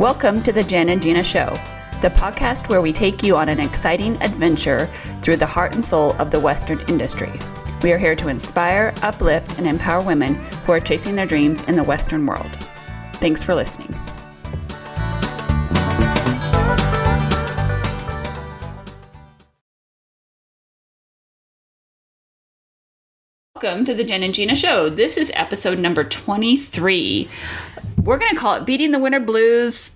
Welcome to the Jen and Gina Show, the podcast where we take you on an exciting adventure through the heart and soul of the Western industry. We are here to inspire, uplift, and empower women who are chasing their dreams in the Western world. Thanks for listening. Welcome to the Jen and Gina Show. This is episode number 23. We're going to call it Beating the Winter Blues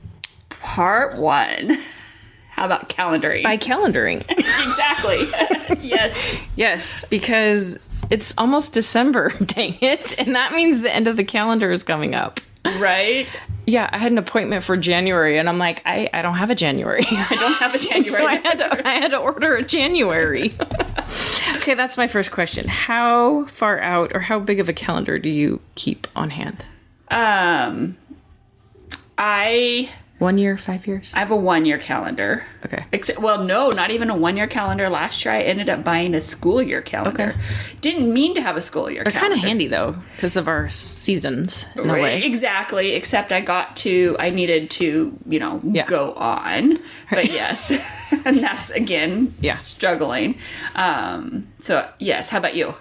Part 1. How about calendaring? By calendaring. exactly. yes. yes, because it's almost December, dang it. And that means the end of the calendar is coming up. Right? Yeah, I had an appointment for January and I'm like, I, I don't have a January. I don't have a January. so I had, to, I had to order a January. okay, that's my first question. How far out or how big of a calendar do you keep on hand? Um, I One year, five years? I have a one year calendar. Okay. Except, well, no, not even a one year calendar. Last year, I ended up buying a school year calendar. Okay. Didn't mean to have a school year They're kind of handy though, because of our seasons in a Right, way. Exactly. Except I got to, I needed to, you know, Yeah. go on. But yes, and that's again, Yeah. struggling. Um, so yes. How about you?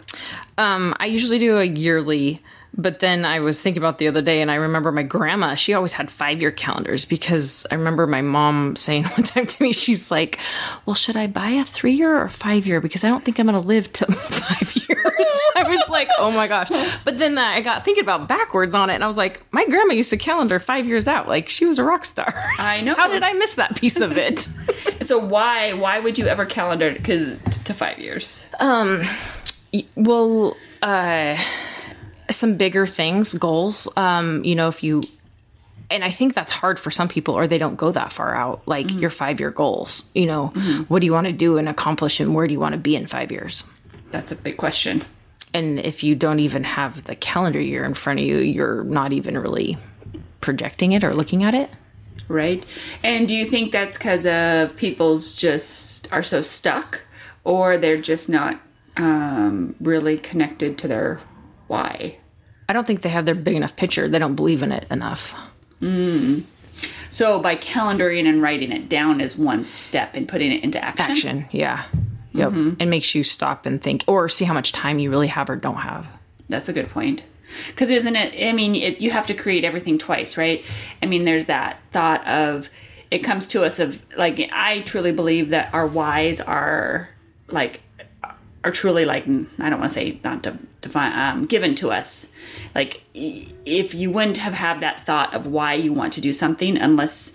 Um, I usually do a yearly, but then I was thinking about the other day, and I remember my grandma. She always had five year calendars because I remember my mom saying one time to me, she's like, "Well, should I buy a three year or five year? Because I don't think I'm going to live till five years." I was like, "Oh my gosh!" But then I got thinking about backwards on it, and I was like, "My grandma used to calendar five years out. Like she was a rock star." I know. How did I miss that piece of it? So why why would you ever calendar because to five years? Um, well uh some bigger things goals um you know if you and i think that's hard for some people or they don't go that far out like your five year goals you know. What do you want to do and accomplish and where do you want to be in five years? That's a big question. and if you don't even have the calendar year in front of you you're not even really projecting it or looking at it. Right? And do you think that's because of people's just are so stuck, or they're just not um, really connected to their why? i don't think they have their big enough picture they don't believe in it enough mm. So by calendaring and writing it down is one step in putting it into action. action yeah yep mm-hmm. it makes you stop and think or see how much time you really have or don't have That's a good point. Because isn't it? I mean, it, you have to create everything twice, right? I mean, there's that thought of it comes to us of like I truly believe that our whys are like are truly like I don't want to say not to define um, given to us. Like if you wouldn't have had that thought of why you want to do something unless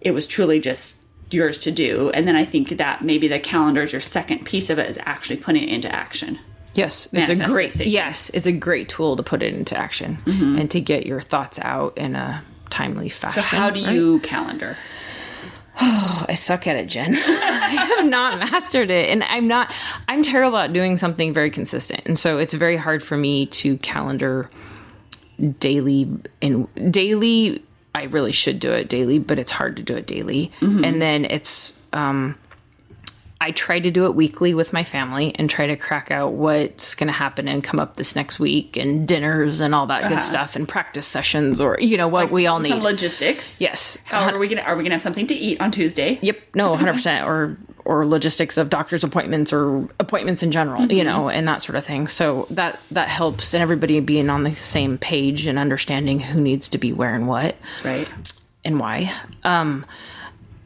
it was truly just yours to do, and then I think that maybe the calendar is your second piece of it is actually putting it into action. Yes, it's a great yes, it's a great tool to put it into action and to get your thoughts out in a timely fashion. So how do right? you calendar? I suck at it, Jen. I have not mastered it, and I'm not. I'm terrible at doing something very consistent, and so it's very hard for me to calendar daily. And daily, I really should do it daily, but it's hard to do it daily. And then it's. um I try to do it weekly with my family and try to crack out what's going to happen and come up this next week and dinners and all that good uh-huh. stuff and practice sessions or you know what we all need. Some logistics. yes. How uh-huh. are we gonna are we gonna have something to eat on Tuesday? Yep. No, 100%. or or logistics of doctor's appointments or appointments in general, you mm-hmm. know, and that sort of thing. So that that helps and everybody being on the same page and understanding who needs to be where and what Right. and why. Um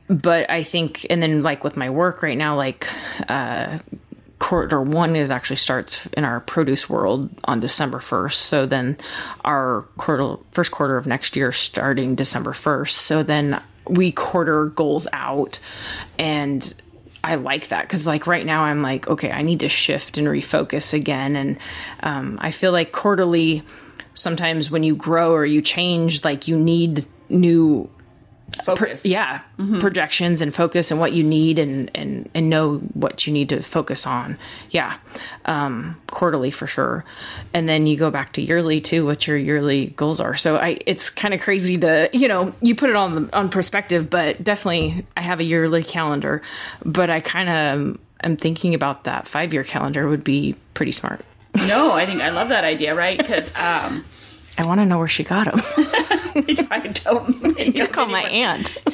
but I think and then like with my work right now like uh quarter one is actually starts in our produce world on December 1st. So then our quarter first quarter of next year starting December 1st. So then we quarter goals out and I like that because like right now I'm like okay I need to shift and refocus again and um, I feel like quarterly sometimes when you grow or you change like you need new Focus. yeah projections and focus and what you need and and and know what you need to focus on. Yeah um quarterly for sure. And then you go back to yearly too what your yearly goals are. So i it's kind of crazy to you know you put it on on perspective but definitely i have a yearly calendar but i kind of am thinking about that five year calendar would be pretty smart. No, I think I love that idea, right? Because um, i want to know where she got them I don't. You call my aunt.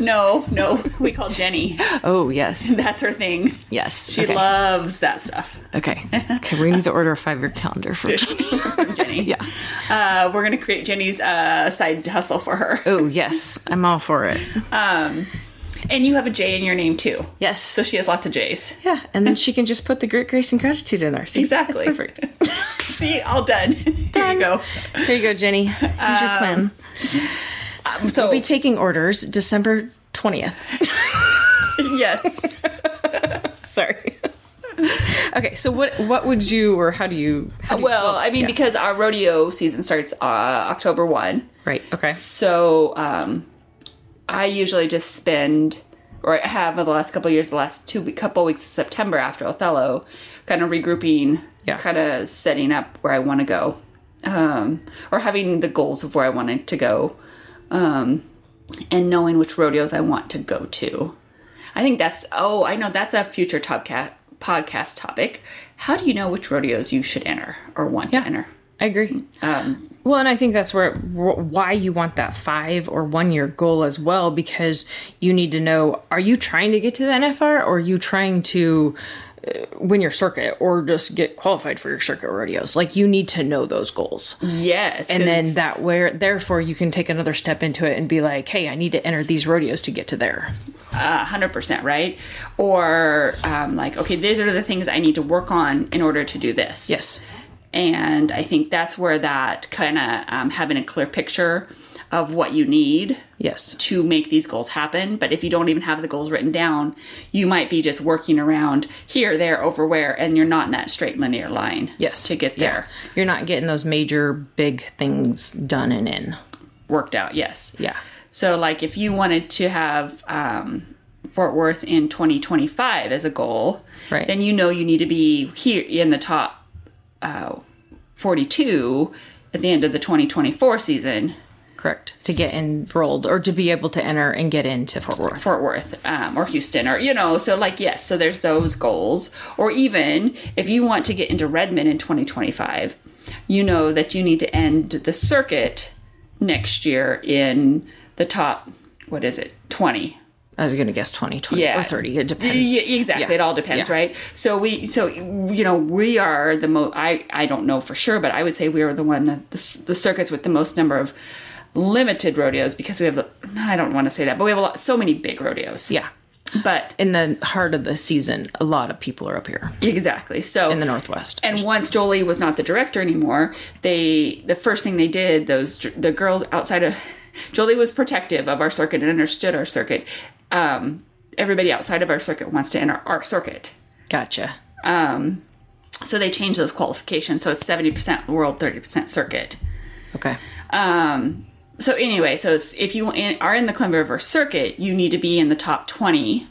No, no. We call Jenny. Oh yes, That's her thing. yes. She okay. loves that stuff. Okay. Okay. We need to order a five-year calendar for. from Jenny. yeah. Uh, we're gonna create Jenny's uh, side hustle for her. Oh yes, I'm all for it. Um, and you have a J in your name too. Yes. So she has lots of J's. yeah, and then she can just put the grit, grace, and gratitude in there. See? Exactly. It's perfect. See, all done. Here you go. Here you go, Jenny. Here's your plan. Um, so We'll be taking orders December twentieth. yes. Sorry. okay, so what what would you or how do you? How do you Well, I mean, yeah. because our rodeo season starts uh, October one, right. Okay. so um, I usually just spend, or have in the last couple of years, the last two couple weeks of September after Othello, kind of regrouping, Yeah. kind of setting up where I want to go, um, or having the goals of where I wanted to go, um, and knowing which rodeos I want to go to. I think that's oh, I know that's a future topcat podcast topic. How do you know which rodeos you should enter or want Yeah. to enter? I agree. Um, Well, and I think that's where why you want that five or one year goal as well, because you need to know: are you trying to get to the NFR, or are you trying to uh, win your circuit, or just get qualified for your circuit rodeos? Like you need to know those goals, yes, and then that where therefore you can take another step into it and be like, hey, I need to enter these rodeos to get to there. a hundred percent right or um, like okay these are the things i need to work on in order to do this Yes. And i think that's where that kind of um, having a clear picture of what you need Yes. to make these goals happen but if you don't even have the goals written down you might be just working around here there over where and you're not in that straight linear line Yes. to get Yeah. there You're not getting those major big things done and in. worked out yes Yeah. So, like, if you wanted to have um, Fort Worth in 2025 as a goal, Right. then you know you need to be here in the top uh, 42 at the end of the 2024 season, Correct. To get enrolled or to be able to enter and get into Fort Worth. Fort Worth um, or Houston, or, you know, so like, yes, so there's those goals. Or even if you want to get into Redmond in 2025, you know that you need to end the circuit next year in the top, what is it, 20 I was going to guess 20, 20 yeah or 30. It depends. Yeah, exactly. Yeah. It all depends, Yeah. right? So we, so you know, we are the most. I I don't know for sure, but I would say we are the one the, the circuits with the most number of limited rodeos because we have. I don't want to say that, but we have a lot, so many big rodeos. Yeah. But In the heart of the season, a lot of people are up here exactly. So in the Northwest. And once Jolie was not the director anymore, they the first thing they did those the girls outside of Jolie was protective of our circuit and understood our circuit. Um, everybody outside of our circuit wants to enter our circuit. gotcha. Um, so they changed those qualifications. So it's seventy percent world, thirty percent circuit. Okay. Um, so anyway, so if you are in the Columbia River circuit, you need to be in the top twenty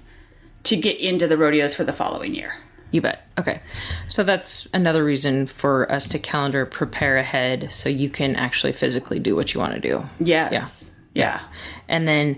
to get into the rodeos for the following year. You bet. Okay. So that's another reason for us to calendar prepare ahead so you can actually physically do what you want to do. Yes. Yeah. Yeah. And then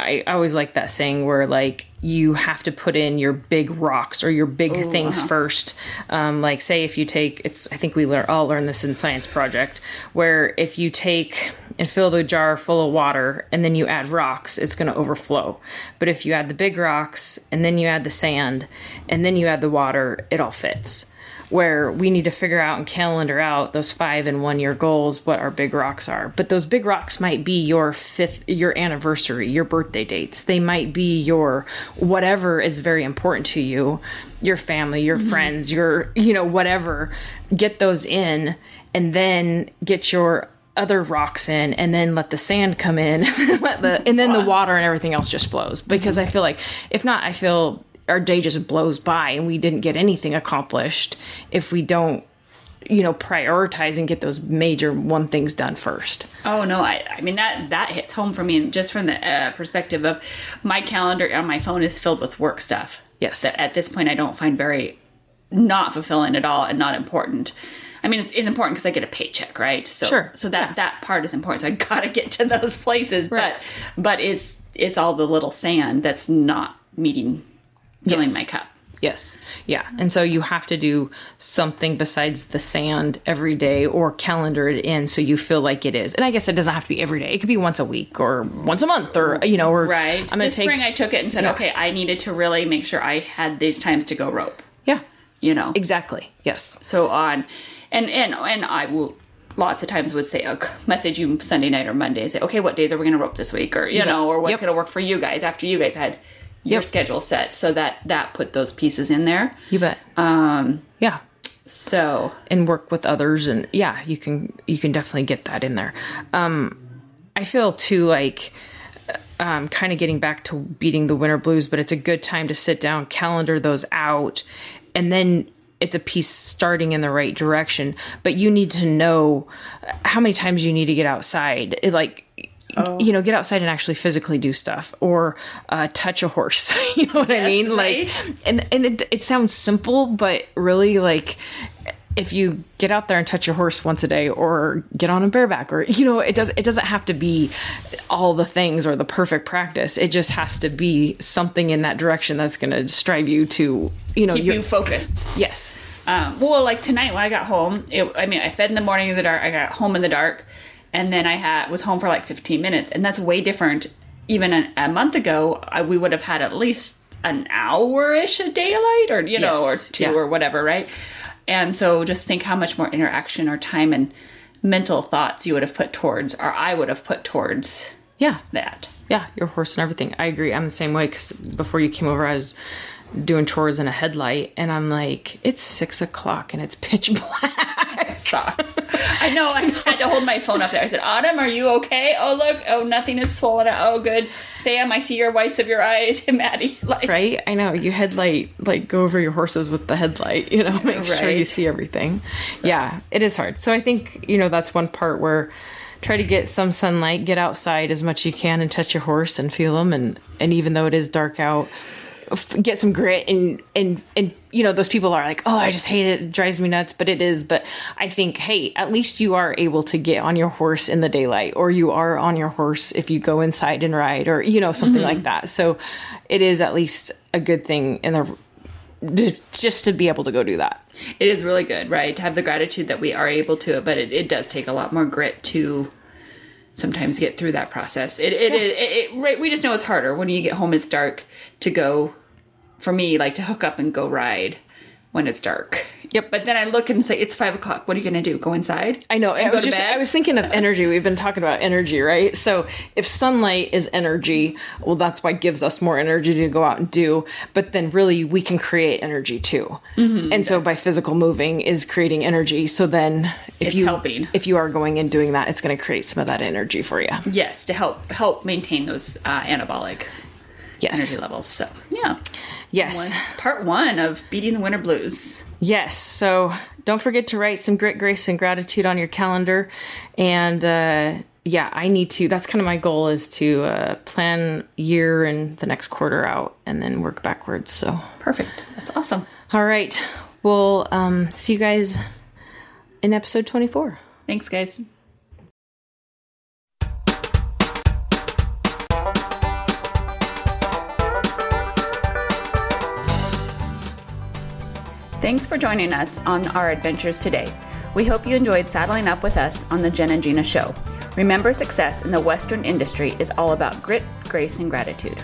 I, I always like that saying where like you have to put in your big rocks or your big things first. Um, like say if you take it's I think we lear- all learn this in science project where if you take and fill the jar full of water and then you add rocks, it's going to overflow. But if you add the big rocks and then you add the sand and then you add the water, it all fits where we need to figure out and calendar out those five and one year goals what our big rocks are. But those big rocks might be your fifth your anniversary your birthday dates. They might be your whatever is very important to you your family your mm-hmm. friends your you know whatever. Get those in and then get your other rocks in and then let the sand come in let the and then the water and everything else just flows. Because mm-hmm. i feel like if not i feel our day just blows by and we didn't get anything accomplished if we don't you know prioritize and get those major one things done first Oh no, I, I mean that that hits home for me, and just from the uh, perspective of my calendar on my phone is filled with work stuff. Yes. that at this point I don't find very not fulfilling at all and not important. I mean, it's, important because I get a paycheck, right? So, Sure, So that yeah. that part is important. So I gotta get to those places, Right. but but it's it's all the little sand that's not meeting filling Yes. my cup. Yes. Yeah. And so you have to do something besides the sand every day or calendar it in so you feel like it is. And I guess it doesn't have to be every day. It could be once a week or once a month or, you know, or Right. I'm going to take. spring, I took it and said, Yeah. okay, I needed to really make sure I had these times to go rope. yeah. You know, Exactly. Yes. so on, and and and I will lots of times would say, okay, message you Sunday night or Monday, say, okay, what days are we going to rope this week, or you know, or what's Yep. going to work for you guys after you guys had your schedule set, so that that put those pieces in there. You bet. Um, yeah. So and work with others and yeah you can you can definitely get that in there um i feel too like um kind of getting back to beating the winter blues but it's a good time to sit down calendar those out and then it's a piece starting in the right direction but you need to know how many times you need to get outside it, like you know get outside and actually physically do stuff or uh, touch a horse you know what i mean right. like and and it, it sounds simple but really like if you get out there and touch your horse once a day or get on a bareback or you know it does it doesn't have to be all the things or the perfect practice it just has to be something in that direction that's going to strive you to you know keep your- you focused. yes Um, well, like tonight when I got home, it, I mean, I fed in the morning in the dark. I got home in the dark, and then I had was home for like 15 minutes, and that's way different. Even a, a month ago, I, we would have had at least an hour ish of daylight, or you know, or two, yeah. or whatever, right? And so, just think how much more interaction or time and mental thoughts you would have put towards, or I would have put towards yeah that. yeah your horse and everything i agree i'm the same way because before you came over i was doing chores in a headlight and i'm like it's six o'clock and it's pitch black Sucks. I know. I had to hold my phone up there. I said, "Autumn, are you okay? Oh, look. Oh, nothing is swollen out. Oh, good. Sam, I see your whites of your eyes. Maddie, like, right i know you headlight like go over your horses with the headlight you know make sure you see everything yeah it is hard so i think you know that's one part where try to get some sunlight get outside as much as you can and touch your horse and feel them and and even though it is dark out get some grit and and and you know those people are like oh i just hate it it drives me nuts but it is but i think hey at least you are able to get on your horse in the daylight or you are on your horse if you go inside and ride or you know something like mm-hmm. that so it is at least a good thing in the just to be able to go do that it is really good, right? To have the gratitude that we are able to, but it, it does take a lot more grit to sometimes get through that process. It, it is, it, it, right? We just know it's harder when you get home. It's dark to go. For me, like to hook up and go ride when it's dark. Yep. But then I look and say it's five o'clock. What are you going to do? Go inside? I know. I was just bed? I was thinking of energy. We've been talking about energy, right? So if sunlight is energy, well that's why it gives us more energy to go out and do. But then really we can create energy too. Mm-hmm. And so by physical moving is creating energy. So then if It's you helping. if you are going and doing that, it's going to create some of that energy for you. Yes, to help help maintain those uh, anabolic Yes. energy levels. So yeah, Yes. one, part one of beating the winter blues. Yes. So don't forget to write some grit, grace, and gratitude on your calendar. And uh, yeah, I need to. That's kind of my goal is to uh, plan year and the next quarter out, and then work backwards. So Perfect. That's awesome. all right, we'll um, see you guys in episode twenty four. Thanks, guys. Thanks for joining us on our adventures today. We hope you enjoyed saddling up with us on the Jen and Gina show. Remember, success in the Western industry is all about grit, grace, and gratitude.